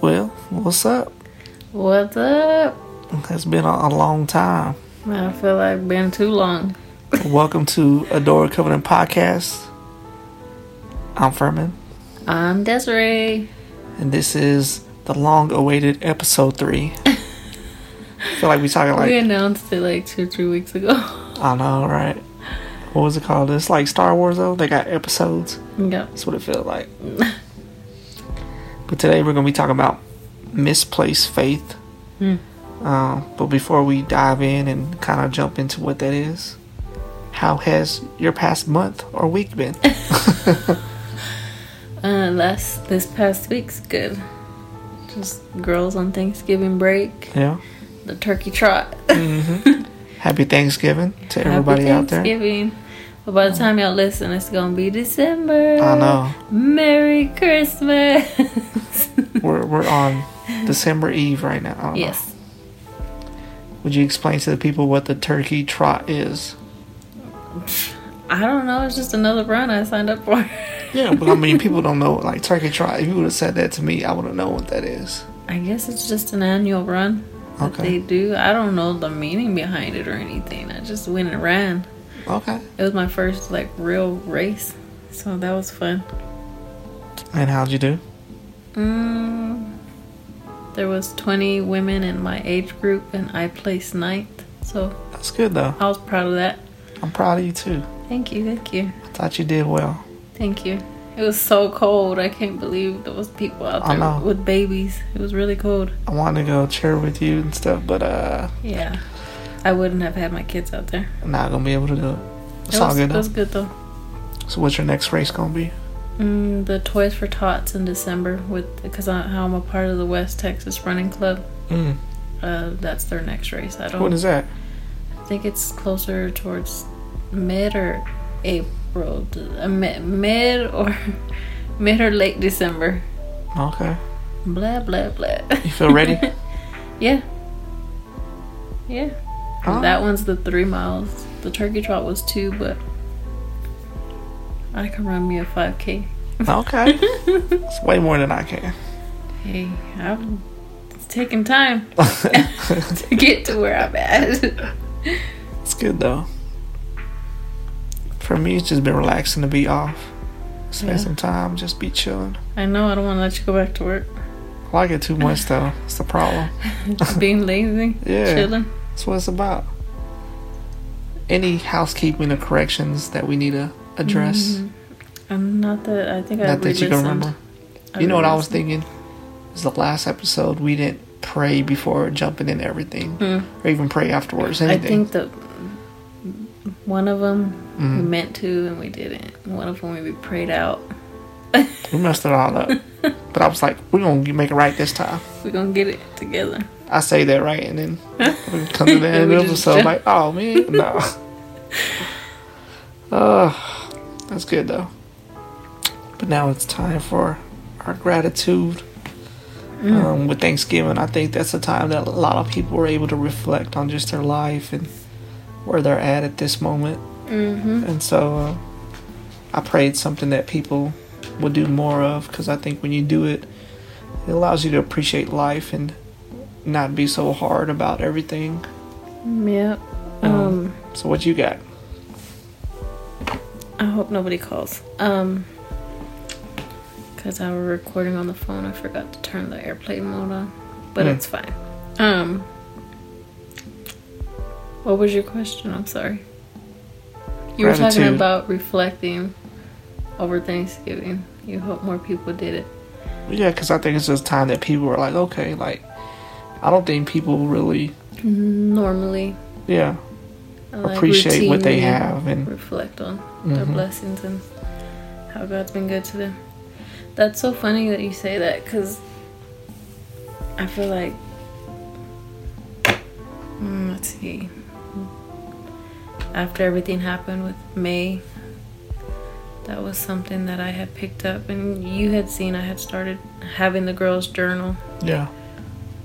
Well, what's up? What's up? It's been a, a long time. I feel like been too long. Welcome to Adora Covenant Podcast. I'm Furman, I'm Desiree. and this is the long-awaited episode three. I feel like we talking like we announced it like two, three weeks ago. I know, right? What was it called? It's like Star Wars though. They got episodes. yeah. That's what it felt like. But today we're gonna be talking about misplaced faith. Hmm. Uh, but before we dive in and kind of jump into what that is, how has your past month or week been? Uh, last this past week's good. Just girls on Thanksgiving break. yeah. The turkey trot. hmm Happy Thanksgiving to everybody Happy out there. But by the time y'all listen, it's gonna be December. I know Merry Christmas. we're we're on December Eve right now. Don't know. yes. Would you explain to the people what the turkey trot is? I don't know. It's just another run I signed up for. Yeah, but I mean, people don't know like turkey trot. If you would have said that to me, I would have known what that is. I guess it's just an annual run that Okay. they do. I don't know the meaning behind it or anything. I just went and ran. Okay. It was my first like real race, so that was fun. And how'd you do? Mm, there was 20 women in my age group, and I placed ninth. So That's good though. I was proud of that. I'm proud of you too. Thank you, thank you, I thought you did well. thank you. It was so cold. I can't believe there was people out there with babies. It was really cold. I wanted to go cheer with you and stuff, but uh, Yeah, I wouldn't have had my kids out there. I'm not gonna be able to do it. It's it all was, good it though. was good though. So, what's your next race gonna be? Mm, the Toys for Tots in December with because how I'm a part of the West Texas Running Club. Mm. Uh, that's their next race. I don't. When is that? I think it's closer towards mid or April, uh, mid or mid or late December. Okay. Blah blah blah. You feel ready? yeah. Yeah. Oh. That one's the three miles. The turkey trot was two, but I can run me a 5K. Okay. it's way more than I can. Hey, I'm it's taking time to get to where I'm at. It's good though. For me, it's just been relaxing to be off. Spend Yeah. some time, just be chilling. I know I don't want to let you go back to work. I like it too much though. It's the problem. Just being lazy, Yeah. chilling. That's what it's about. Any housekeeping or corrections that we need to address? Mhm. I'm not that. I think I Not that you can remember. I You know what I was thinking? Is the last episode we didn't pray before jumping in everything, Hmm. or even pray afterwards. Anything. I think that one of them we Mhm. meant to and we didn't. One of them we prayed out. we messed it all up. but I was like, we're gonna make it right this time. We're gonna get it together. I say that right, and then we come to the end of the episode jump. like, oh man, no. Oh, that's good though. But now it's time for our gratitude. Mm. Um, with Thanksgiving, I think that's a time that a lot of people are able to reflect on just their life and where they're at at this moment. Mm-hmm. And so uh, I prayed something that people would do more of because I think when you do it, it allows you to appreciate life and not be so hard about everything. Yep. Um, Um, So what you got? I hope nobody calls. Um, cause I was recording on the phone. I forgot to turn the airplane mode on, but Hmm. it's fine. Um, what was your question? I'm sorry. You were talking about reflecting over Thanksgiving. You hope more people did it. Yeah, because I think it's just time that people are like, okay, like I don't think people really, Normally, yeah, like appreciate what they have and reflect on their Mhm. blessings and how God's been good to them. That's so funny that you say that because I feel like, mm, let's see, after everything happened with May, that was something that I had picked up, and you had seen I had started having the girls' journal yeah,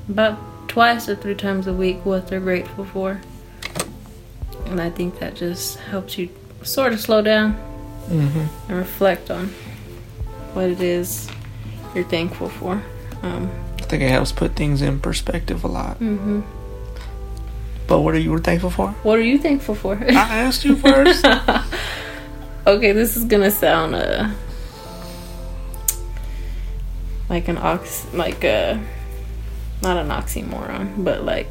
about twice or three times a week what they're grateful for. And I think that just helps you sort of slow down hmm and reflect on what it is you're thankful for. Um, I think it helps put things in perspective a lot. hmm But what are you thankful for? What are you thankful for? I asked you first. okay, this is gonna sound uh like an ox like a not an oxymoron, but like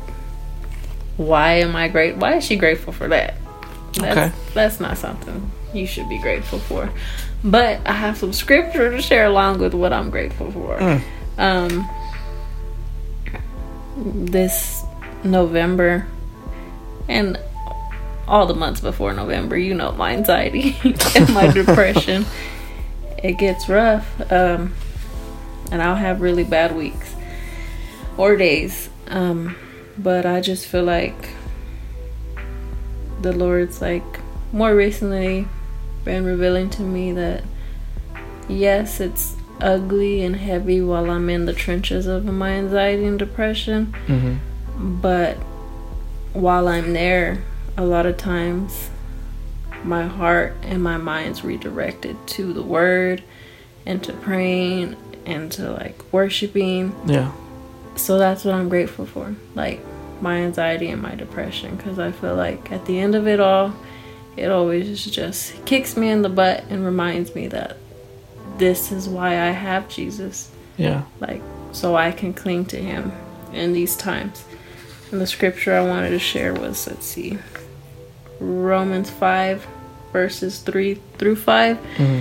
why am I great why is she grateful for that? That's Okay. that's not something you should be grateful for. But I have some scripture to share along with what I'm grateful for. Mm. Um this November and all the months before November, you know, my anxiety and my depression. It gets rough. Um, and I'll have really bad weeks or days. Um, but I just feel like the Lord's like more recently been revealing to me that yes, it's ugly and heavy while I'm in the trenches of my anxiety and depression. hmm But while I'm there, a lot of times my heart and my mind's redirected to the word and to praying and to like worshiping. Yeah. So that's what I'm grateful for. Like my anxiety and my depression because I feel like at the end of it all, it always just kicks me in the butt and reminds me that this is why I have Jesus Yeah. like so I can cling to him in these times. And the scripture I wanted to share was let's see Romans 5 verses 3 through 5. hmm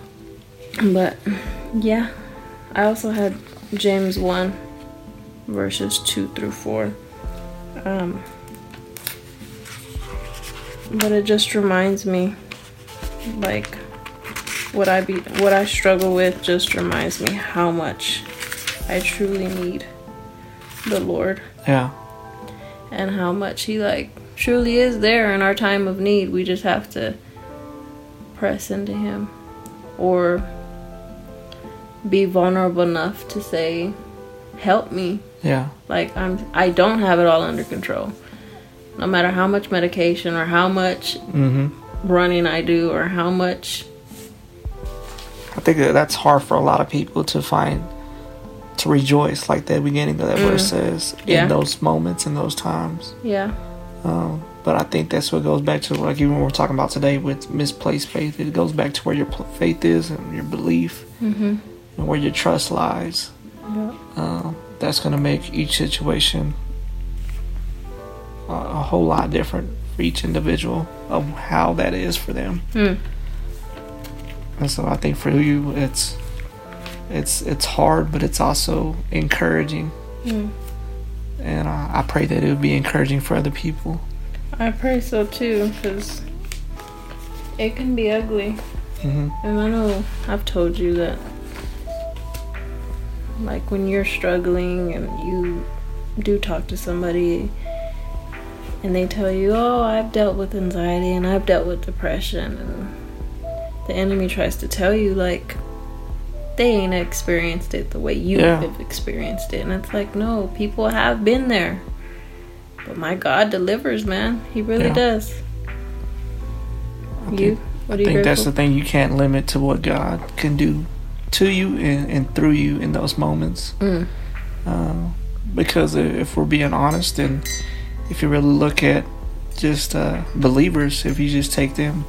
But yeah, I also had James 1 verses 2 through 4. Um, but it just reminds me like what I be what I struggle with just reminds me how much I truly need the Lord Yeah. and how much he like truly is there in our time of need. We just have to press into him or be vulnerable enough to say help me. Yeah. Like I'm I don't have it all under control. No matter how much medication or how much hmm running I do or how much I think that that's hard for a lot of people to find to rejoice, like the beginning of that verse says, Yeah. in those moments, in those times. yeah. Um, but I think that's what goes back to, like even when we're talking about today with misplaced faith, it goes back to where your faith is and your belief Mhm. And where your trust lies. Yeah. Um, that's going to make each situation a, a whole lot different for each individual of how that is for them. Hmm. And so I think for you, it's it's it's hard, but it's also encouraging. Hmm. And I, I pray that it would be encouraging for other people. I pray so too cuz it can be ugly. hmm And I know I've told you that, like, when you're struggling and you do talk to somebody and they tell you, Oh, I've dealt with anxiety and I've dealt with depression, and the enemy tries to tell you, like, they ain't experienced it the way you Yeah. have experienced it. And it's like, no, people have been there. But my God delivers, man. He really Yeah. does. I You? think, What I are you think that's the thing. You can't limit to what God can do to you and, and through you in those moments. Mm. Uh, because if we're being honest, and if you really look at just uh, believers, if you just take them,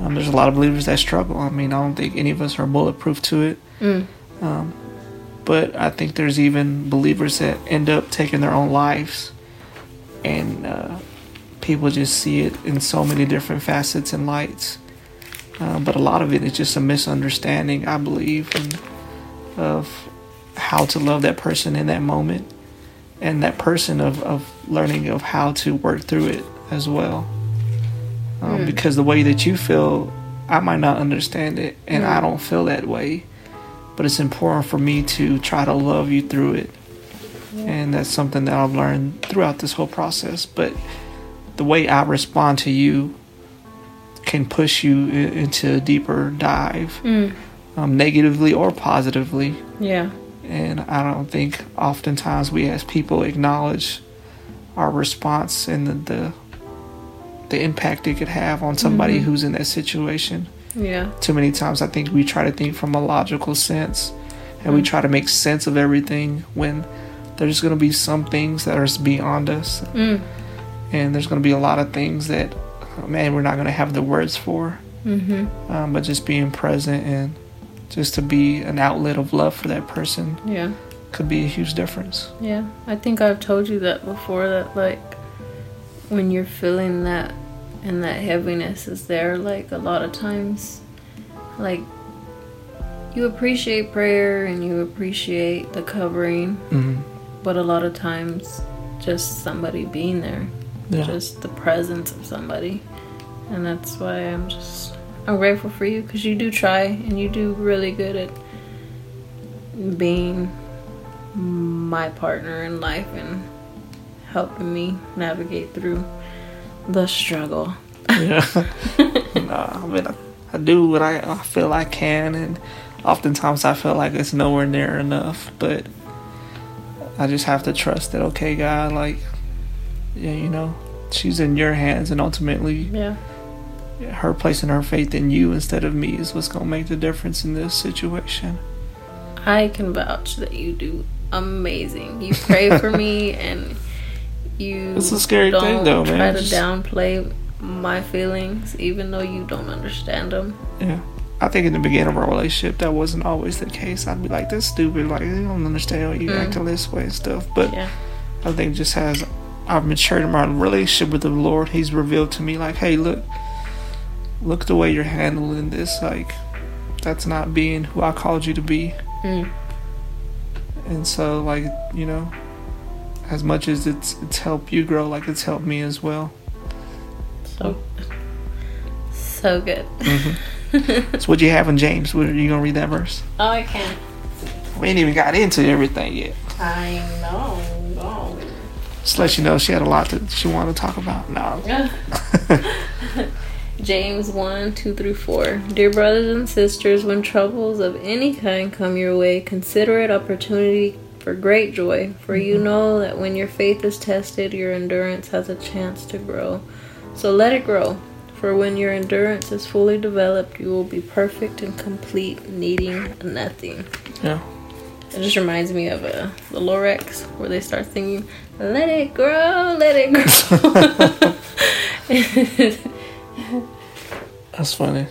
um, there's a lot of believers that struggle. I mean, I don't think any of us are bulletproof to it. Mm. Um, but I think there's even believers that end up taking their own lives, and uh, people just see it in so many different facets and lights. Uh, but a lot of it is just a misunderstanding, I believe, and of how to love that person in that moment, and that person of, of learning of how to work through it as well. Um, Because the way that you feel, I might not understand it, and I don't feel that way but it's important for me to try to love you through it And that's something that I've learned throughout this whole process. But the way I respond to you can push you into a deeper dive, Mm. um, negatively or positively. Yeah. And I don't think oftentimes we as people acknowledge our response and the the, the impact it could have on somebody Mhm. who's in that situation. Yeah. Too many times I think we try to think from a logical sense and we Mm. try to make sense of everything when there's going to be some things that are beyond us Mm. and there's going to be a lot of things that man we're not going to have the words for Mm-hmm. um, but just being present and just to be an outlet of love for that person Yeah. could be a huge difference Yeah. I think I've told you that before that like when you're feeling that and that heaviness is there like a lot of times like you appreciate prayer and you appreciate the covering mm-hmm. but a lot of times just somebody being there yeah just the presence of somebody and that's why i'm just i'm grateful for you because you do try and you do really good at being my partner in life and helping me navigate through the struggle. Yeah. Nah, I mean I, I do what I, I feel I can and oftentimes I feel like it's nowhere near enough but I just have to trust that okay God like yeah you know she's in your hands and ultimately yeah her placing her faith in you instead of me is what's gonna make the difference in this situation i can vouch that you do amazing you pray for me and you It's a scary don't thing, though, try to downplay my feelings even though you don't understand them Yeah. I think in the beginning of our relationship, that wasn't always the case. I'd be like, that's stupid. Like, you don't understand why you Mm. acting this way and stuff. But yeah I think just as I've matured in my relationship with the Lord, He's revealed to me, like, hey, look, look the way you're handling this. Like, that's not being who I called you to be. Mm. And so, like, you know, as much as it's it's helped you grow, like it's helped me as well. So, so good. So, what you have in James? What, are you gonna read that verse? Oh, I can't. We ain't even got into everything yet. I know. No. Just let you know she had a lot that she wanted to talk about. No. James 1 2 through 4. Dear brothers and sisters, when troubles of any kind come your way, consider it opportunity for great joy, for you know that when your faith is tested, your endurance has a chance to grow. So let it grow, for when your endurance is fully developed, you will be perfect and complete, needing nothing. Yeah. It just reminds me of uh, the Lorax where they start singing, "Let it grow, let it grow." That's funny.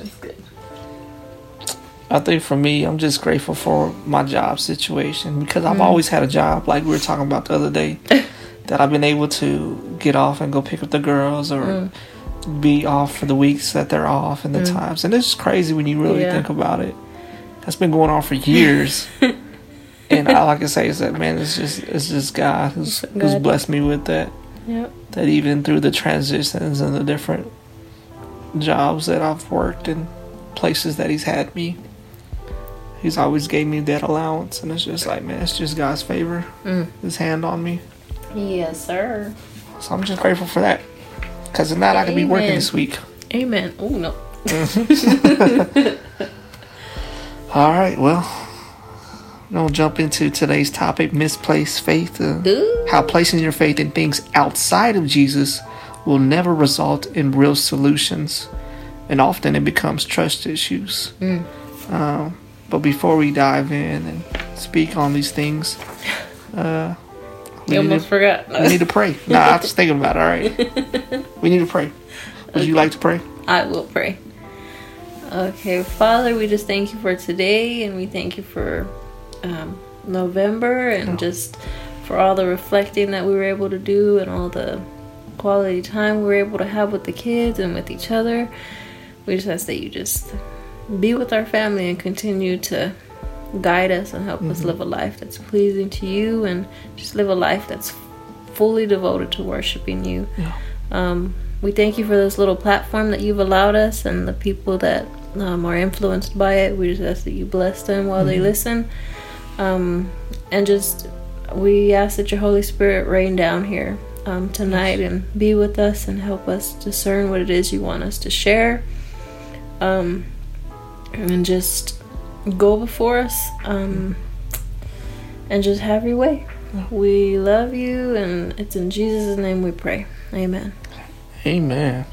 I think for me, I'm just grateful for my job situation because I've always had a job, like we were talking about the other day, that I've been able to get off and go pick up the girls or be off for the weeks that they're off and the times. And it's crazy when you really Yeah. think about it. That's been going on for years. and all I can say is that man, it's just it's just God who's who's blessed me with that. yep. that even through the transitions and the different jobs that I've worked and places that he's had me, he's always gave me that allowance, and it's just like, man, it's just God's favor, Mm. His hand on me. Yes, sir. So I'm just grateful for that. Cause if not, I could be working this week. Amen. Oh no. All right, well, we'll jump into today's topic: misplaced faith. Uh, how placing your faith in things outside of Jesus will never result in real solutions, and often it becomes trust issues. Mm. Um, but before we dive in and speak on these things, uh, we, almost to, forgot. we need to pray. Nah, I was thinking about it. All right, we need to pray. Would you like to pray? I will pray. Okay, Father, we just thank you for today, and we thank you for um, November, and just for all the reflecting that we were able to do, and all the quality time we were able to have with the kids and with each other. We just ask that you just be with our family and continue to guide us and help us live a life that's pleasing to you, and just live a life that's fully devoted to worshiping you. Yeah. Um, we thank you for this little platform that you've allowed us and the people that um, are influenced by it. We just ask that you bless them while they listen. Um, and just we ask that your Holy Spirit rain down here um, tonight and be with us and help us discern what it is you want us to share. Um, and just go before us um, and just have your way. We love you, and it's in Jesus' name we pray. Amen. Amen.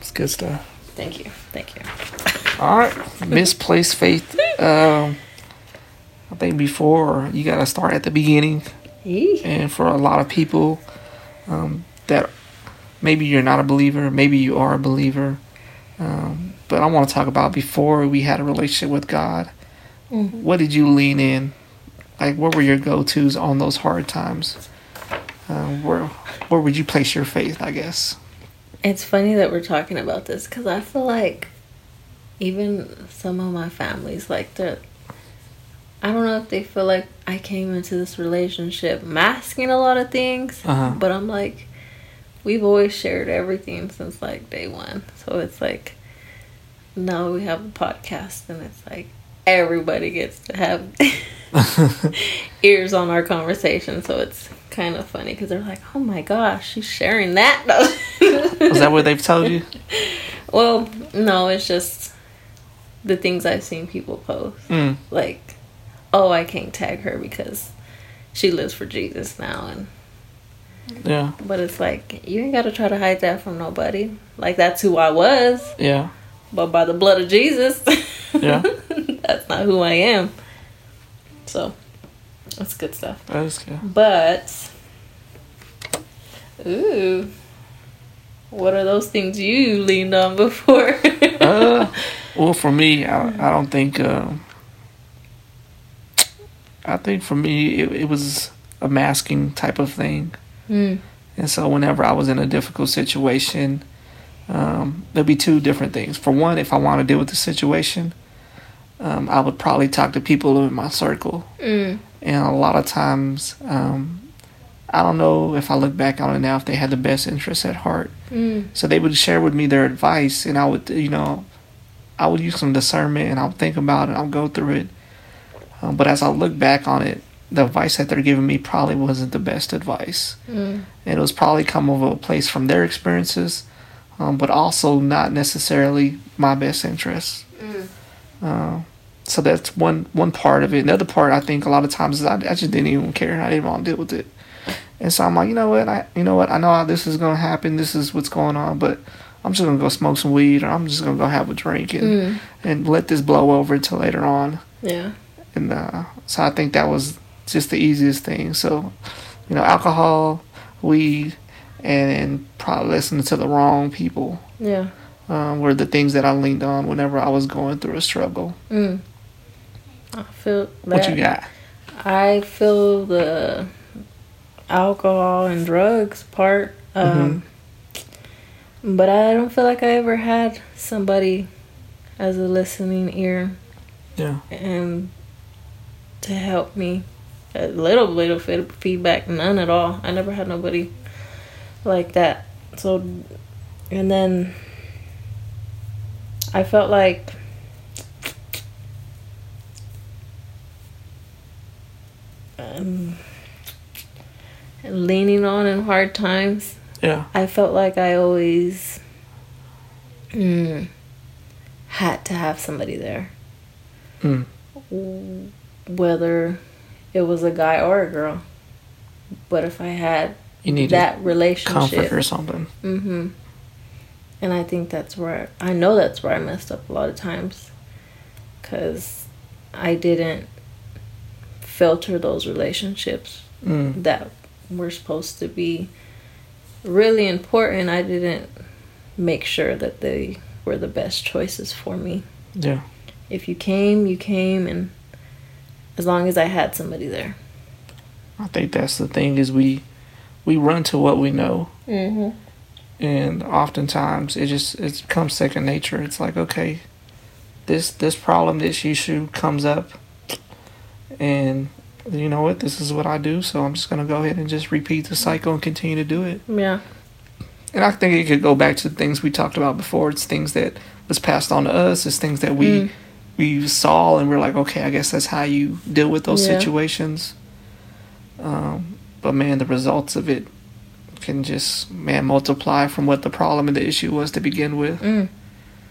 It's good stuff. Thank you. Thank you. All right, misplaced faith. Um, I think before you got to start at the beginning, and for a lot of people um, that maybe you're not a believer, maybe you are a believer, um, but I want to talk about before we had a relationship with God. Mhm. What did you lean in? Like, what were your go tos on those hard times? Um, where where would you place your faith? I guess. It's funny that we're talking about this because I feel like even some of my families like that. I don't know if they feel like I came into this relationship masking a lot of things, Uh-huh. but I'm like, we've always shared everything since like day one. So it's like now we have a podcast and it's like everybody gets to have ears on our conversation. So it's kind of funny because they're like, oh my gosh, she's sharing that. Is that what they've told you? Well, no, it's just the things I've seen people post. Mm. Like, oh, I can't tag her because she lives for Jesus now, and Yeah. but it's like you ain't got to try to hide that from nobody. Like that's who I was, Yeah. but by the blood of Jesus, Yeah. that's not who I am. So that's good stuff. That is good. But ooh, what are those things you leaned on before? uh, well, for me, I, I don't think. Um, I think for me, it, it was a masking type of thing, Mm. and so whenever I was in a difficult situation, um, there'd be two different things. For one, if I want to deal with the situation, um, I would probably talk to people in my circle, Mm. and a lot of times, um, I don't know if I look back on it now if they had the best interests at heart. Mm. So they would share with me their advice, and I would, you know, I would use some discernment, and I'll think about it, I'll go through it. Um, but as I look back on it, the advice that they're giving me probably wasn't the best advice, Mm. and it was probably come over a place from their experiences, um, but also not necessarily my best interest. Mm. Uh, so that's one one part of it. The other part, I think, a lot of times is I, I just didn't even care, and I didn't want to deal with it. And so I'm like, you know what, I you know what, I know how this is gonna happen. This is what's going on, but I'm just gonna go smoke some weed, or I'm just gonna go have a drink and Mm. and let this blow over until later on. Yeah. And uh, so I think that was just the easiest thing. So, you know, alcohol, weed, and, and probably listening to the wrong people Yeah. um, were the things that I leaned on whenever I was going through a struggle. Mm. I feel that. What you got? I feel the alcohol and drugs part. Um, But I don't feel like I ever had somebody as a listening ear Yeah. and to help me. A little little feedback, none at all. I never had nobody like that. So, and then I felt like um, leaning on in hard times. Yeah. I felt like I always mm, had to have somebody there Mm. Whether it was a guy or a girl. But if I had You need that comfort relationship, or something. hmm and I think that's where I know that's where I messed up a lot of times, because I didn't filter those relationships Mm. that were supposed to be really important. I didn't make sure that they were the best choices for me. Yeah. If you came, you came, and as long as I had somebody there. I think that's the thing is we we run to what we know Mm-hmm. and oftentimes it just it becomes second nature. It's like, okay, this this problem, this issue comes up and you know what, this is what I do, so I'm just gonna go ahead and just repeat the cycle and continue to do it. Yeah. And I think it could go back to the things we talked about before. It's things that was passed on to us. It's things that we Mm. We saw and we're like, okay, I guess that's how you deal with those Yeah. situations. Um, but man, the results of it can just man multiply from what the problem and the issue was to begin with. Mm.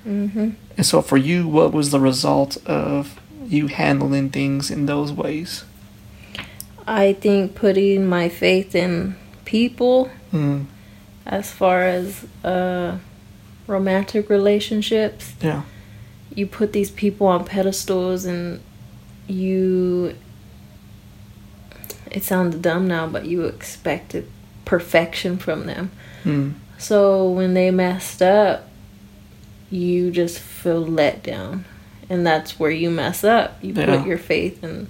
Mm-hmm. And so, for you, what was the result of you handling things in those ways? I think putting my faith in people Mm, as far as uh, romantic relationships. yeah. You put these people on pedestals and you. It sounds dumb now, but you expected perfection from them. Mm, So when they messed up, you just feel let down. And that's where you mess up. You Yeah. put your faith in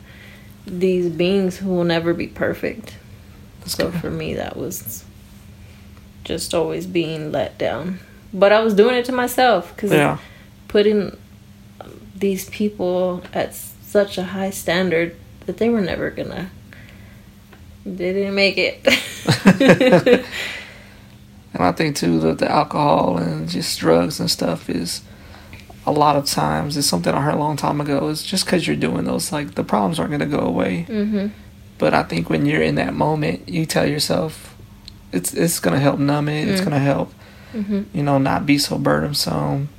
these beings who will never be perfect. that's So good. for me, that was just always being let down. But I was doing it to myself because Yeah. putting these people at such a high standard that they were never gonna. They didn't make it. And I think too that the alcohol and just drugs and stuff is a lot of times it's something I heard a long time ago. It's just because you're doing those, like the problems aren't gonna go away. hmm But I think when you're in that moment, you tell yourself, it's it's gonna help numb it. It's Mm. gonna help, hmm you know, not be so burdensome.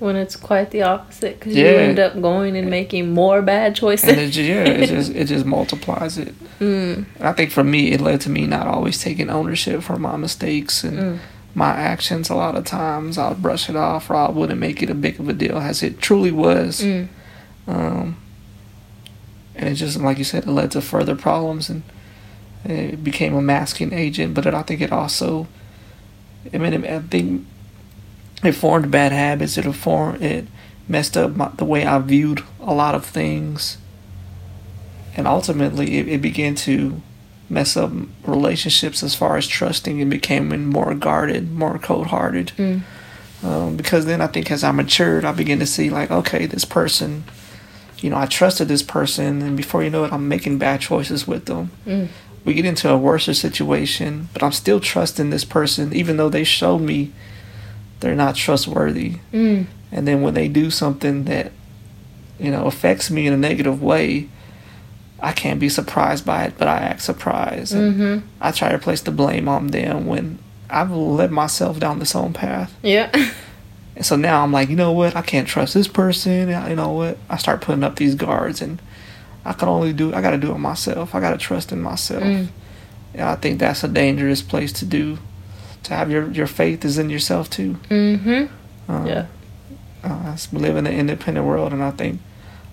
When it's quite the opposite, because you end up going and making more bad choices. And it just, yeah, it just it just multiplies it. mm, And I think for me, it led to me not always taking ownership for my mistakes and mm, my actions. A lot of times, I would brush it off, or I wouldn't make it a big of a deal as it truly was. mm, Um, and it just, like you said, it led to further problems and it became a masking agent. But it, I think it also, I mean, it, I think it formed bad habits. It formed, it messed up my, the way I viewed a lot of things. And ultimately, it, it began to mess up relationships as far as trusting and becoming more guarded, more cold hearted. mm, Um, because then I think as I matured, I began to see like, okay, this person, you know, I trusted this person, and before you know it, I'm making bad choices with them. mm, We get into a worse situation, but I'm still trusting this person, even though they showed me they're not trustworthy. mm, And then when they do something that, you know, affects me in a negative way, I can't be surprised by it, but I act surprised. Mm-hmm. I try to place the blame on them when I've led myself down this own path. Yeah. And so now I'm like, you know what? I can't trust this person. You know what? I start putting up these guards, and I can only do. I got to do it myself. I got to trust in myself. Mm. And I think that's a dangerous place to do. To have your your faith is in yourself too. Mm-hmm. Um, Yeah. Uh, we live in an independent world, and I think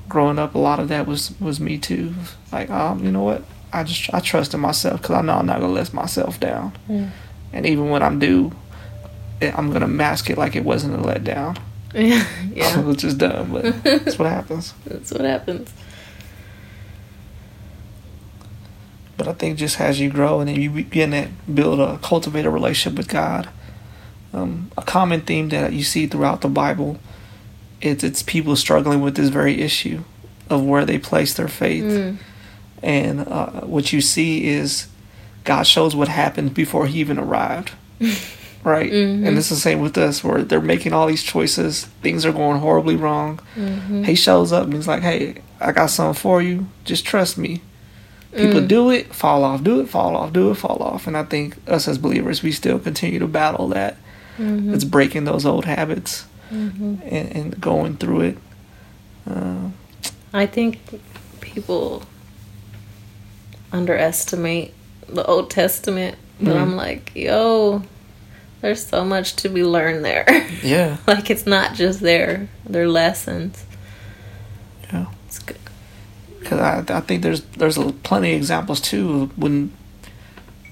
growing up, a lot of that was was me too. Like, um, you know what? I just I trust in myself because I know I'm not gonna let myself down. Mm. And even when I'm due, I'm gonna mask it like it wasn't a letdown. Yeah. Yeah. which is dumb, but that's what happens. That's what happens. But I think just as you grow and then you begin to build a cultivate a relationship with God, um, a common theme that you see throughout the Bible, it's it's people struggling with this very issue of where they place their faith, Mm. and uh, what you see is God shows what happened before He even arrived. Right, Mhm. and it's the same with us, where they're making all these choices, things are going horribly wrong. Mm-hmm. He shows up and he's like, "Hey, I got something for you. Just trust me." People Mm. do it, fall off, do it, fall off, do it, fall off, and I think us as believers, we still continue to battle that. Mm-hmm. It's breaking those old habits Mm-hmm. and, and going through it. Uh, I think people underestimate the Old Testament, but Mhm. I'm like, yo, there's so much to be learned there. yeah, like it's not just there; they're lessons. yeah. It's good. Because I, I think there's there's plenty of examples too of when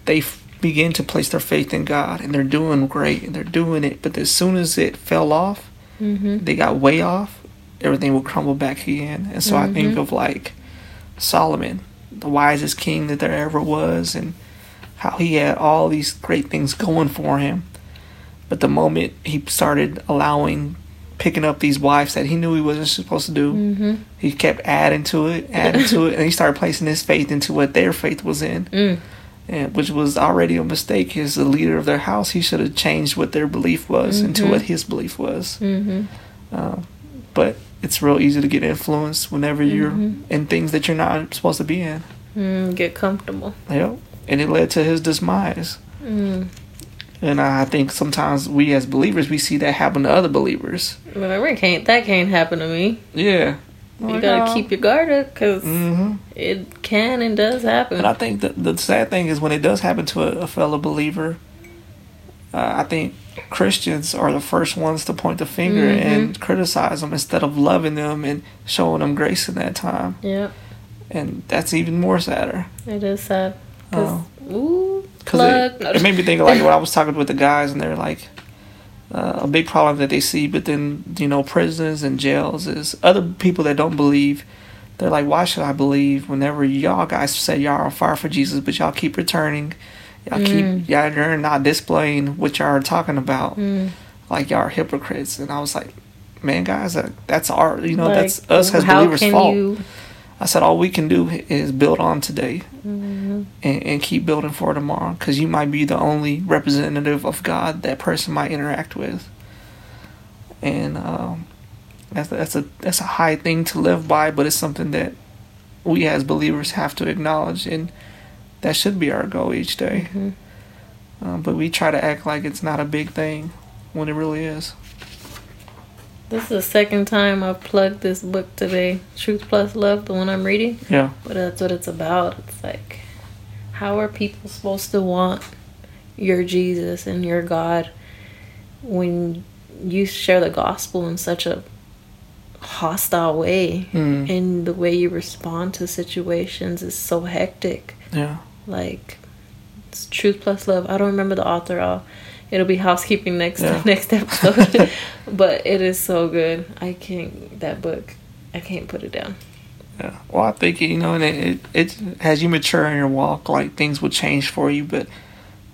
they f- begin to place their faith in God and they're doing great and they're doing it, but as soon as it fell off, Mm-hmm. they got way off, everything will crumble back again. And so I think Mhm. of like Solomon, the wisest king that there ever was, and how he had all these great things going for him. But the moment he started allowing, picking up these wives that he knew he wasn't supposed to do, Mm-hmm. he kept adding to it, adding to it, and he started placing his faith into what their faith was in, Mm. and which was already a mistake. As the leader of their house, he should have changed what their belief was into Mhm. what his belief was. Mm-hmm. Um, but it's real easy to get influenced whenever you're Mhm. in things that you're not supposed to be in. Mm, get comfortable. Yep. And it led to his demise. Mm. And I think sometimes we as believers we see that happen to other believers. But can't. That can't happen to me. Yeah. You gotta keep your guard up because hmm it can and does happen. And I think that the sad thing is when it does happen to a, a fellow believer, uh, I think Christians are the first ones to point the finger Mhm. and criticize them instead of loving them and showing them grace in that time. Yep, And that's even more sadder. It is sad. Oh. ooh, Because it, it made me think of like when I was talking with the guys and they're like, uh, a big problem that they see within you know prisons and jails is other people that don't believe. They're like, why should I believe whenever y'all guys say y'all are on fire for Jesus, but y'all keep returning, y'all Mm. keep y'all are not displaying what y'all are talking about, Mm. like y'all are hypocrites. And I was like, man, guys, that, that's our you know Like, that's us as believers' fault. you? I said all we can do is build on today Mhm. and, and keep building for tomorrow because you might be the only representative of God that person might interact with. And um, that's that's a that's a high thing to live by, but it's something that we as believers have to acknowledge, and that should be our goal each day. Mhm. Um, but we try to act like it's not a big thing when it really is. This is the second time I've plugged this book today, Truth Plus Love, the one I'm reading. Yeah. But that's what it's about. It's like, how are people supposed to want your Jesus and your God when you share the gospel in such a hostile way? Mm. And the way you respond to situations is so hectic. Yeah. Like, it's Truth Plus Love. I don't remember the author. I'll, it'll be housekeeping next Yeah. next episode. but it is so good. I can't, that book, I can't put it down. Yeah. Well, I think you know, and it, it it as you mature in your walk, like things will change for you. But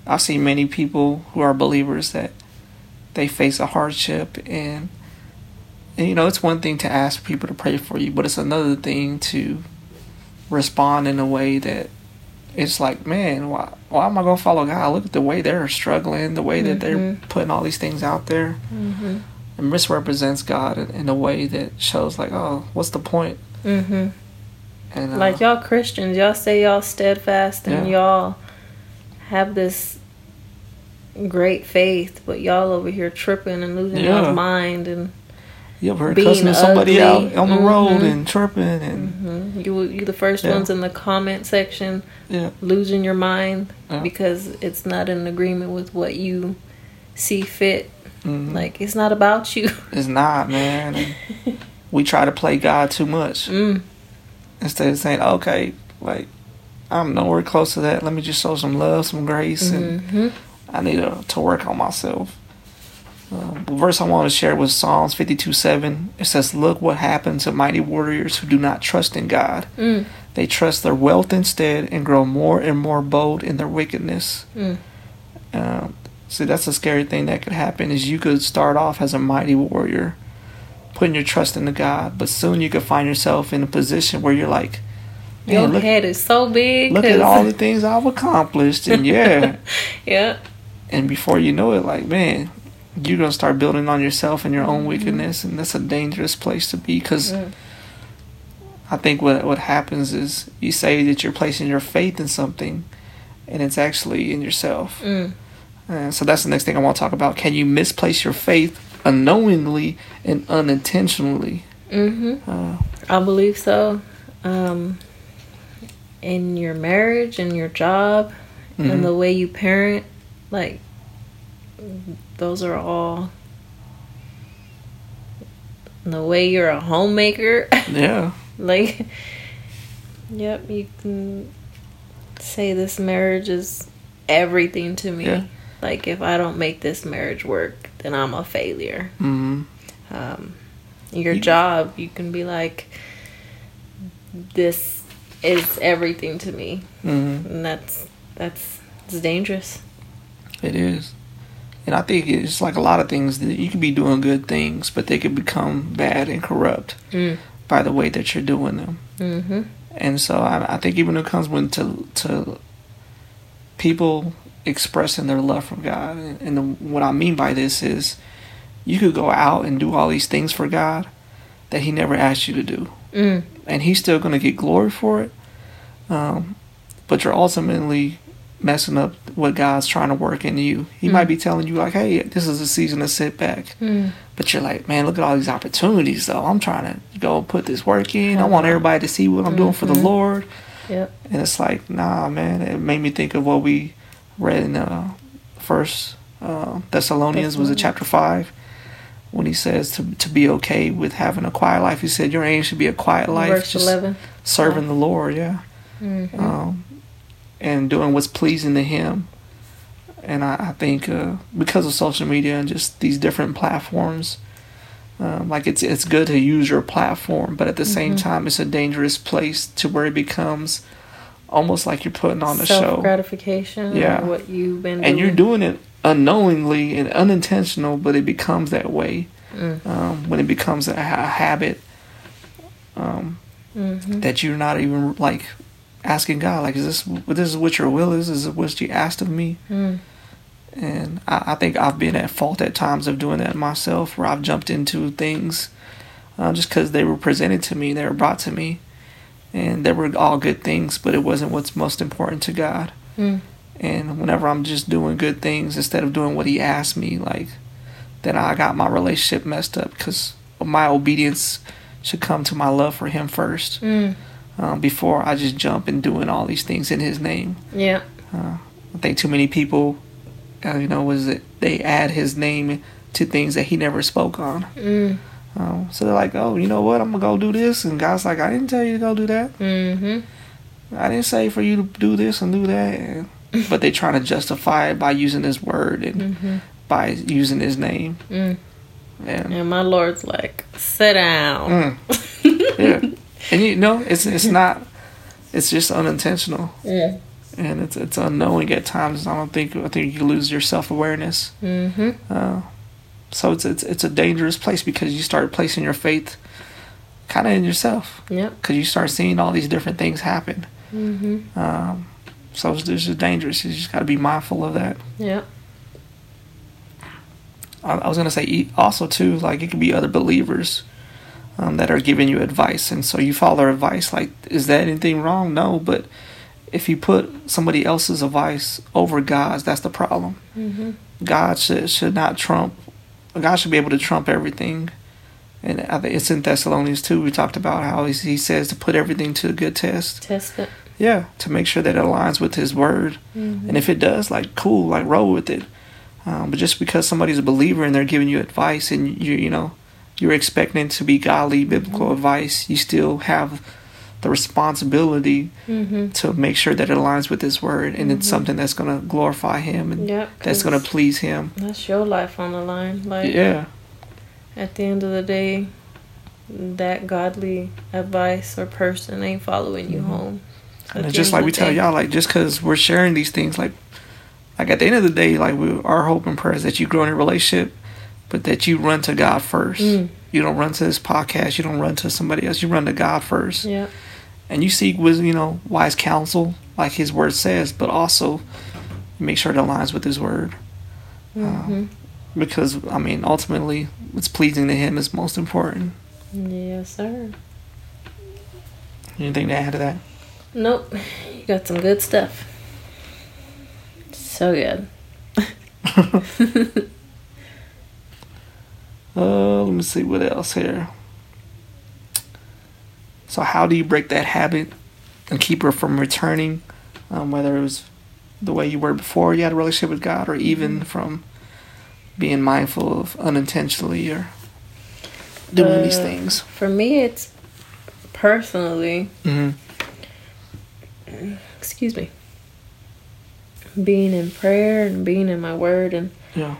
I've seen many people who are believers that they face a hardship, and, and you know, it's one thing to ask people to pray for you, but it's another thing to respond in a way that it's like, man, why why am I gonna follow God? Look at the way they're struggling, the way that they're Mhm. putting all these things out there. Mm-hmm. It misrepresents God in, in a way that shows like, oh, what's the point? Mm-hmm. And uh, Like y'all Christians, y'all say y'all steadfast and Yeah. y'all have this great faith, but y'all over here tripping and losing Yeah. y'all's mind and You ever heard being cussing somebody out on the road Mhm. and chirping and mhm, you you the first Yeah. ones in the comment section yeah, losing your mind Yeah. because it's not in agreement with what you see fit. mhm. Like it's not about you. it's not, man. We try to play God too much Mm, instead of saying, okay, like I'm nowhere close to that. Let me just show some love, some grace, and mhm. I need to, to work on myself. Um, the verse I want to share was Psalms 52 7. It says, Look what happened to mighty warriors who do not trust in God. Mm, They trust their wealth instead and grow more and more bold in their wickedness. mm. Um, see, that's a scary thing that could happen is you could start off as a mighty warrior, putting your trust into God, but soon you could find yourself in a position where you're like, Your look, head is so big. look at all the things I've accomplished, and yeah, yeah. and before you know it, like man, you're gonna start building on yourself and your own Mhm. wickedness, and that's a dangerous place to be because. Mm. I think what what happens is you say that you're placing your faith in something, and it's actually in yourself. Mm. Uh, so that's the next thing I want to talk about. Can you misplace your faith unknowingly and unintentionally? Mm-hmm. Uh, I believe so. Um, in your marriage and your job mhm. and the way you parent, like those are all the way you're a homemaker. yeah, like, yep, you can say this marriage is everything to me. Yeah. Like, if I don't make this marriage work, then I'm a failure. hmm um, your You- job, you can be like, this is everything to me, hmm and that's that's it's dangerous. it is. And I think it's like a lot of things that you could be doing good things, but they could become bad and corrupt Mm. by the way that you're doing them. Mm-hmm. And so I, I think even when it comes when to to people expressing their love for God, and, and the, what I mean by this is, you could go out and do all these things for God that He never asked you to do, Mm. and He's still going to get glory for it. Um, but you're ultimately messing up what God's trying to work in you. He might be telling you like, "Hey, this is a season to sit back," Mm. but you're like, "Man, look at all these opportunities, though. I'm trying to go put this work in. I want everybody to see what I'm doing for the Lord." Yep. And it's like, nah, man. It made me think of what we read in uh, First uh, Thessalonians, was it chapter five, when he says to to be okay with having a quiet life. He said your aim should be a quiet life, Verse just 11. serving the Lord, yeah, Mhm. um, and doing what's pleasing to Him. And I, I think uh, because of social media and just these different platforms, um, like it's it's good to use your platform, but at the same time, it's a dangerous place to where it becomes almost like you're putting on a show, gratification. Yeah. What you've been and doing. you're doing it unknowingly and unintentional, but it becomes that way Mm. um, when it becomes a, ha- habit um, Mhm. that you're not even like asking God, like, is this this is what your will is? Is it what you asked of me? Mm. And I, I think I've been at fault at times of doing that myself, where I've jumped into things uh, just because they were presented to me, they were brought to me, and they were all good things, but it wasn't what's most important to God. Mm. And whenever I'm just doing good things instead of doing what He asked me, like, then I got my relationship messed up because my obedience should come to my love for Him first Mm. Um, before I just jump and doing all these things in His name. Yeah. I think too many people, uh, you know, was it they add His name to things that He never spoke on. Mm. Um, so they're like, oh, you know what? I'm gonna go do this, and God's like, I didn't tell you to go do that. Mhm. I didn't say for you to do this and do that. And, but they're trying to justify it by using His word and Mhm. by using His name. Mm. And And my Lord's like, sit down. Mm. yeah, and you know, it's it's not. It's just unintentional, Yeah. and it's it's unknowing at times. I don't think I think you lose your self awareness. Mhm. Uh, so it's it's it's a dangerous place because you start placing your faith kind of in yourself Yep. because you start seeing all these different things happen. Mhm. Um, so it's, it's just dangerous. You just got to be mindful of that. yeah I, I was gonna say also too, like it could be other believers um, that are giving you advice, and so you follow their advice. Like, is that anything wrong? No, but if you put somebody else's advice over God's, that's the problem. Mhm. God should should not trump. God should be able to trump everything. And I think it's in Thessalonians too. We talked about how he, he says to put everything to a good test. Test it. Yeah, to make sure that it aligns with His Word. Mhm. And if it does, like cool, like roll with it. Um, but just because somebody's a believer and they're giving you advice, and you you know you're expecting to be godly biblical advice, you still have the responsibility Mhm. to make sure that it aligns with His Word, and it's something that's going to glorify Him and Yep. that's going to please Him. That's your life on the line. Like Yeah, at the end of the day, that godly advice or person ain't following you home. So and just like we tell day- y'all, like just because we're sharing these things, like like at the end of the day, like we our hope and prayer is that you grow in a relationship, but that you run to God first. Mm. You don't run to this podcast. You don't run to somebody else. You run to God first. Yeah. and you seek wisdom, you know, wise counsel, like His Word says, but also make sure it aligns with His Word, Mhm. because I mean, ultimately, what's pleasing to Him is most important. Yes, sir. Anything to add to that? Nope. You got some good stuff. So good. Uh, let me see what else here. So, how do you break that habit and keep her from returning, um, whether it was the way you were before you had a relationship with God, or even from being mindful of unintentionally or doing these Uh, things? For me, it's personally, hmm excuse me, being in prayer and being in my word, and Yeah.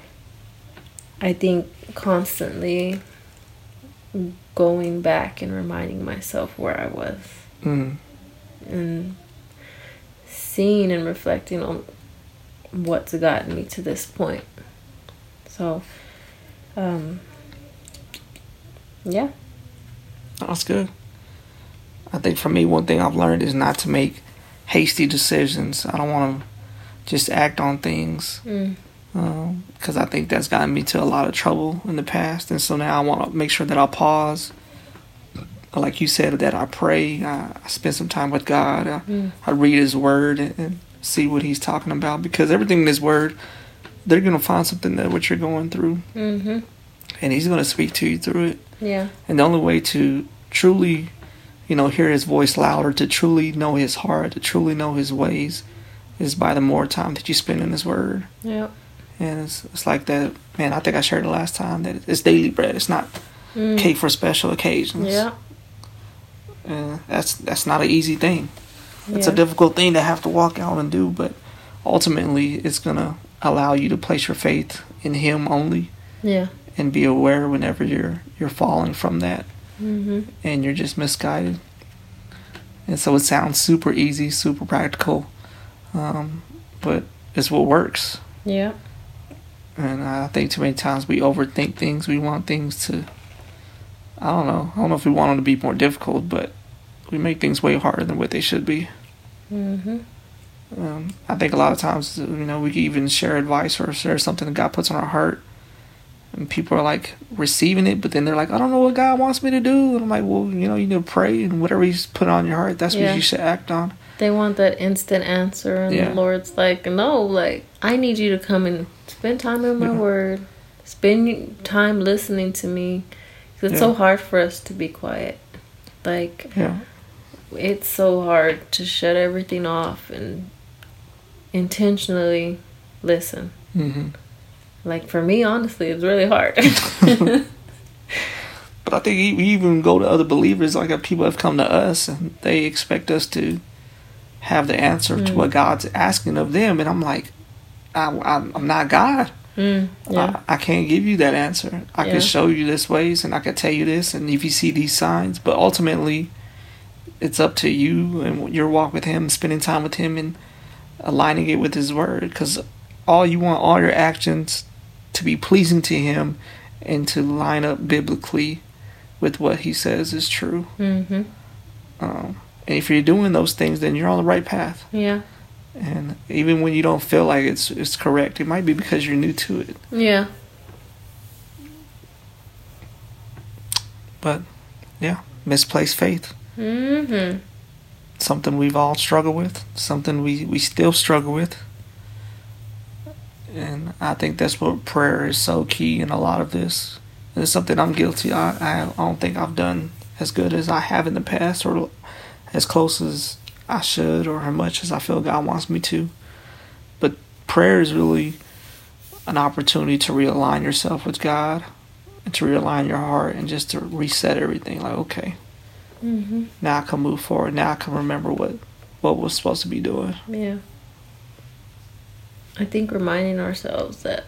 I think constantly going back and reminding myself where I was Mm. and seeing and reflecting on what's gotten me to this point. So, um, yeah. That's good. I think for me, one thing I've learned is not to make hasty decisions. I don't want to just act on things Mm. Because I think that's gotten me to a lot of trouble in the past. And so now I want to make sure that I pause like you said, that I pray. I, I spend some time with God. I, Mm. I read His Word and, and see what He's talking about because everything in His Word, they're gonna find something that what you're going through, Mm-hmm. and He's gonna speak to you through it. Yeah. And the only way to truly, you know, hear His voice louder, to truly know His heart, to truly know His ways, is by the more time that you spend in His Word. Yep. And it's, it's like that, man. I think I shared the last time that it's daily bread. It's not Mm. cake for special occasions. Yeah. Uh, that's that's not an easy thing. It's a difficult thing to have to walk out and do, but ultimately, it's gonna allow you to place your faith in Him only, Yeah. and be aware whenever you're you're falling from that Mm-hmm. and you're just misguided. And so it sounds super easy, super practical, um, but it's what works. Yeah. And I think too many times we overthink things. We want things to. I don't know. I don't know if we want them to be more difficult, but we make things way harder than what they should be. Mm-hmm. Um, I think a lot of times, you know, we can even share advice or share something that God puts on our heart, and people are like receiving it, but then they're like, I don't know what God wants me to do, and I'm like, well, you know, you need to pray and whatever He's put on your heart, that's Yeah. what you should act on. They want that instant answer, and Yeah. the Lord's like, no, like I need you to come and spend time in my Yeah. Word, spend time listening to me. 'Cause it's so hard for us to be quiet. Like Yeah, it's so hard to shut everything off and intentionally listen. hmm Like for me, honestly, it's really hard. But I think we even go to other believers, like people have come to us and they expect us to have the answer to Mm. what God's asking of them, and I'm like, I, I'm, I'm not God. mm, yeah. I, I can't give you that answer. I Yeah. can show you this ways, and I can tell you this, and if you see these signs, but ultimately, it's up to you and your walk with Him, spending time with Him, and aligning it with His Word. Because all you want, all your actions, to be pleasing to Him, and to line up biblically with what He says is true. mm-hmm. Um, and if you're doing those things, then you're on the right path. Yeah. And even when you don't feel like it's it's correct, it might be because you're new to it. Yeah. But yeah, misplaced faith. Mm-hmm. something we've all struggled with, something we, we still struggle with. And I think that's what prayer is so key in a lot of this. And it's something I'm guilty. I, I don't think I've done as good as I have in the past or as close as I should or as much as I feel God wants me to. But prayer is really an opportunity to realign yourself with God and to realign your heart and just to reset everything. Like, okay, Mm-hmm. now I can move forward. Now I can remember what what we're supposed to be doing. Yeah. I think reminding ourselves that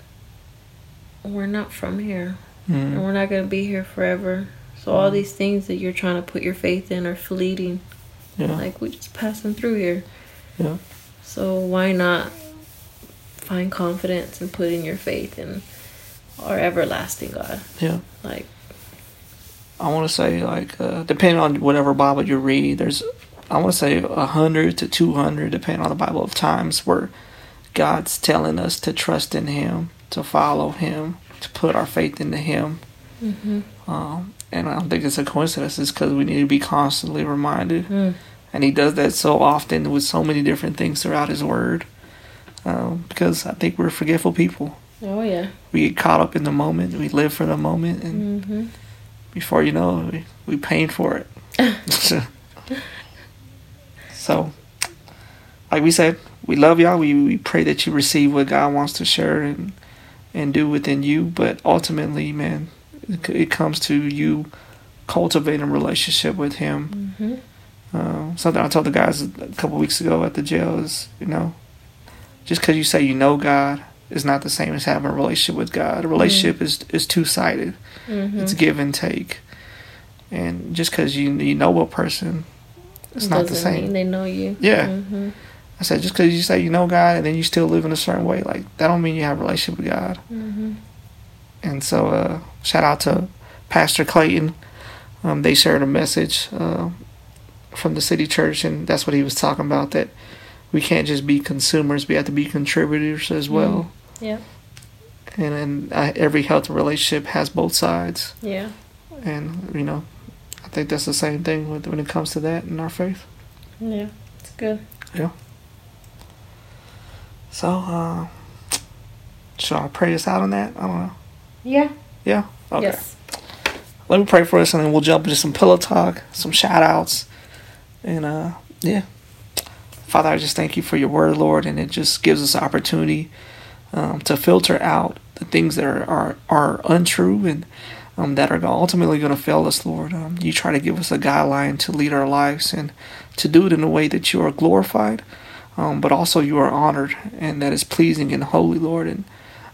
we're not from here and Mm. we're not going to be here forever. So all these things that you're trying to put your faith in are fleeting. Yeah, Like we just passing through here. yeah, So why not find confidence and put in your faith in our everlasting God? yeah. Like I want to say like uh, depending on whatever Bible you read, there's I want to say a hundred to two hundred, depending on the Bible, of times where God's telling us to trust in Him, to follow Him, to put our faith into Him. mm-hmm. Um, and I don't think it's a coincidence. It's because we need to be constantly reminded. Mm. And he does that so often with so many different things throughout his word. Um, because I think we're forgetful people. Oh yeah. We get caught up in the moment. We live for the moment, and Mm-hmm. before you know we we paying for it. so, like we said, we love y'all. We we pray that you receive what God wants to share and and do within you. But ultimately, man, it, comes to you cultivating a relationship with Him. Mm-hmm. Uh, something I told the guys a couple weeks ago at the jail is, you know, just because you say you know God is not the same as having a relationship with God. A relationship is is two sided. Mm-hmm. It's give and take. And just because you you know a person, it's not the same. mean they know you. Yeah. Mm-hmm. I said just because you say you know God and then you still live in a certain way, like that don't mean you have a relationship with God. Mm-hmm. And so, uh, shout out to Pastor Clayton. Um, they shared a message uh, from the city church, and that's what he was talking about. That we can't just be consumers; we have to be contributors as well. Yeah. And and uh, every healthy relationship has both sides. Yeah. And you know, I think that's the same thing with, when it comes to that in our faith. Yeah, it's good. Yeah. So, uh, should I pray us out on that? I don't know. Yeah. Yeah? Okay. Yes. Let me pray for us and then we'll jump into some pillow talk, some shout outs. And, uh, yeah. Father, I just thank you for your word, Lord, and it just gives us opportunity um, to filter out the things that are, are, are untrue and um, that are ultimately going to fail us, Lord. Um, you try to give us a guideline to lead our lives and to do it in a way that you are glorified, um, but also you are honored and that is pleasing and holy, Lord. And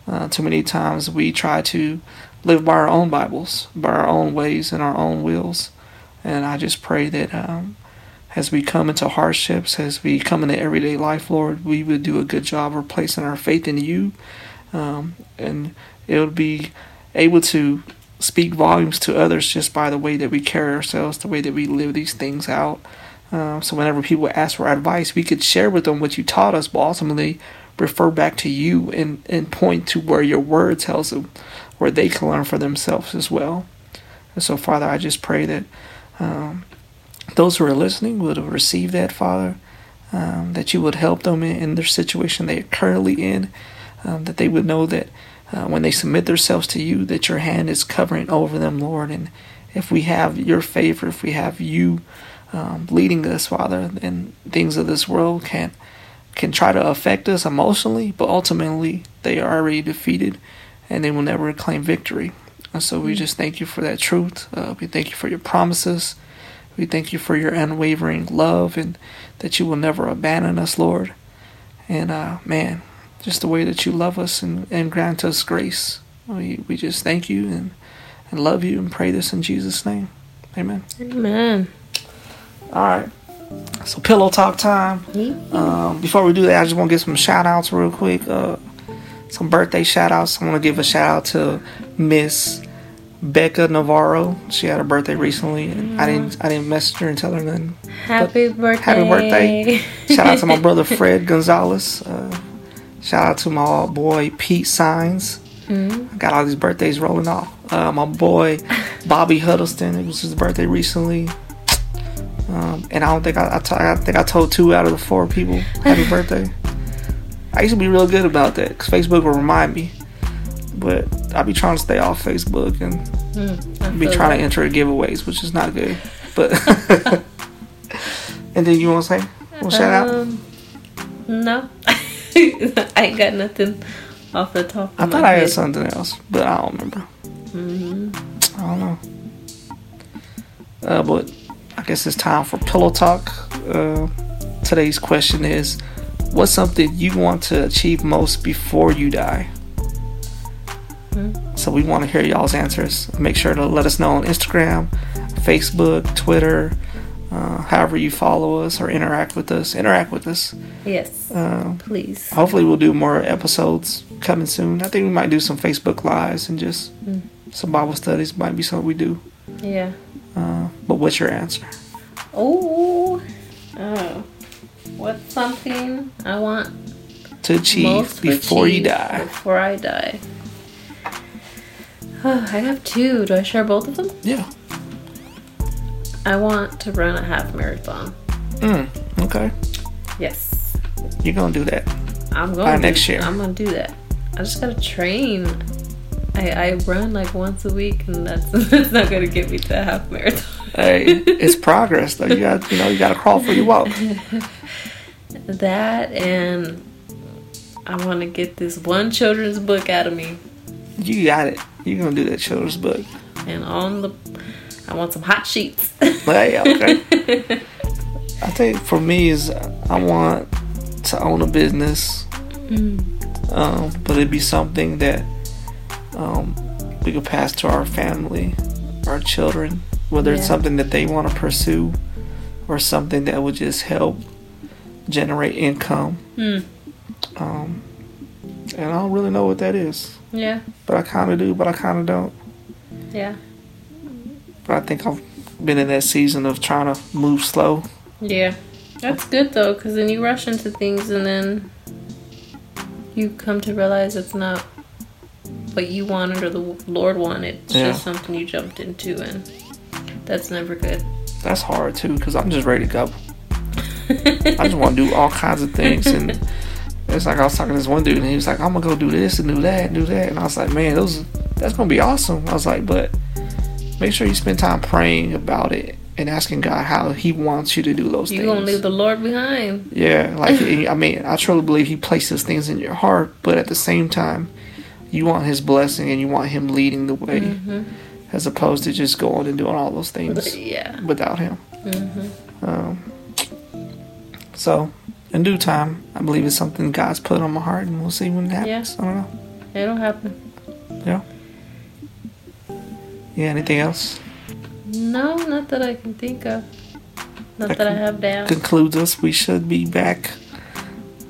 uh, too many times we try to live by our own Bibles, by our own ways and our own wills. And I just pray that um, as we come into hardships, as we come into everyday life, Lord, we would do a good job of placing our faith in you. Um, and it would be able to speak volumes to others just by the way that we carry ourselves, the way that we live these things out. Um, so whenever people ask for advice, we could share with them what you taught us, but ultimately refer back to you and, and point to where your word tells them, where they can learn for themselves as well. And so, Father, I just pray that um, those who are listening would receive that, Father, um, that you would help them in, in, their situation they are currently in, um, that they would know that uh, when they submit themselves to you, that your hand is covering over them, Lord. And if we have your favor, if we have you um, leading us, Father, then things of this world can can try to affect us emotionally, but ultimately they are already defeated, and they will never claim victory. And so we just thank you for that truth. Uh, we thank you for your promises. We thank you for your unwavering love and that you will never abandon us, Lord. And uh, man, just the way that you love us and, and grant us grace. We, we just thank you and, and love you and pray this in Jesus' name. Amen. Amen. All right. So pillow talk time. Um, before we do that, I just want to give some shout outs real quick. Uh, some birthday shout outs. I want to give a shout out to Miss Becca Navarro. She had a birthday recently. And I didn't I didn't message her and tell her nothing. Happy birthday. Happy birthday. shout out to my brother Fred Gonzalez. Uh, shout out to my boy Pete Signs. Mm-hmm. I got all these birthdays rolling off. Uh, my boy Bobby Huddleston. It was his birthday recently. Um, and I don't think I, I, t- I think I told two out of the four people happy birthday. I used to be real good about that because Facebook will remind me, but I be trying to stay off Facebook and mm, be trying that. to enter giveaways, which is not good. But and then you want to say, well, shout um, out? No, I ain't got nothing off the top. I thought I had something else, but I don't remember. Mm-hmm. I don't know. Uh, but I guess it's time for pillow talk. Uh, today's question is What's something you want to achieve most before you die? Mm-hmm. So we want to hear y'all's answers. Make sure to let us know on Instagram, Facebook, Twitter, uh, however you follow us or interact with us. Interact with us. Yes. Uh, please. Hopefully, we'll do more episodes coming soon. I think we might do some Facebook lives and just mm. some Bible studies. Might be something we do. Yeah. Uh, but what's your answer? Oh, oh, what's something I want to achieve before achieve you die? Before I die. Oh, I have two. Do I share both of them? Yeah. I want to run a half marathon. Mm, okay. Yes. You're gonna do that. I'm going By next year. I'm gonna do that. I just gotta train. I, I run like once a week, and that's that's not gonna get me to a half marathon. hey, it's progress though. You got you know you got to crawl for your walk. that and I want to get this one children's book out of me. You got it. You're gonna do that children's book. And on the, I want some hot sheets. hey, okay. I think for me is I want to own a business, mm. um, but it'd be something that um, we could pass to our family, our children, whether yeah. it's something that they want to pursue or something that would just help generate income. Mm. Um, and I don't really know what that is. Yeah. But I kind of do, but I kind of don't. Yeah. But I think I've been in that season of trying to move slow. Yeah. That's good though, because then you rush into things and then you come to realize it's not what you wanted or the Lord wanted. It's yeah. just something you jumped into, and That's never good. That's hard too, because I'm just ready to go. I just want to do all kinds of things, and it's like I was talking to this one dude, and he was like, "I'm gonna go do this and do that and do that," and I was like, "Man, those that's gonna be awesome." I was like, "But make sure you spend time praying about it and asking God how He wants you to do those things. You things." gonna leave the Lord behind? Yeah, like I mean, I truly believe He places things in your heart, but at the same time, you want His blessing and you want Him leading the way, Mm-hmm. as opposed to just going and doing all those things Yeah. without Him. Mm-hmm. Um, so, in due time, I believe it's something God's put on my heart, and we'll see when it happens. I don't know. It'll happen. Yeah. Yeah. Anything else No, not that I can think of. Not That that I have down. concludes us? We should be back.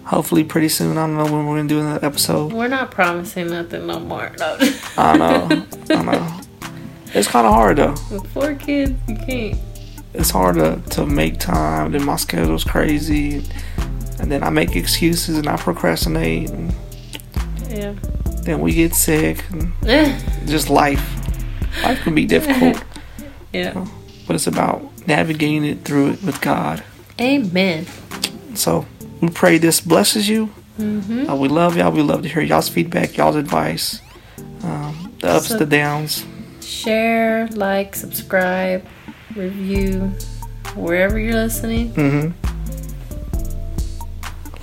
Hopefully, pretty soon. I don't know when we're gonna do another episode. We're not promising nothing no more. No. I know. I know. It's kind of hard though. With four kids, you can't. it's hard to, to make time. Then my schedule's crazy, and then I make excuses and I procrastinate, and Yeah. then we get sick, and just life. Life can be difficult, yeah. but it's about navigating it through it with God. Amen. So we pray this blesses you. Mm-hmm. Uh, we love y'all. We love to hear y'all's feedback, y'all's advice, um, the ups, So- the downs. Share, like, subscribe, review, wherever you're listening. hmm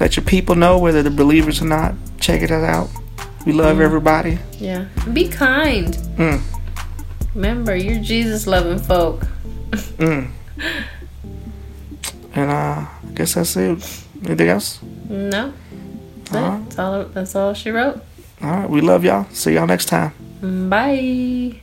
Let your people know whether they're believers or not. Check it out. We love Mm. everybody. Yeah. Be kind. Mm. Remember, you're Jesus loving folk. Mm. And uh, I guess that's it. Anything else? No. That's, it. Alright. that's all that's all she wrote. All right. We love y'all. See y'all next time. Bye.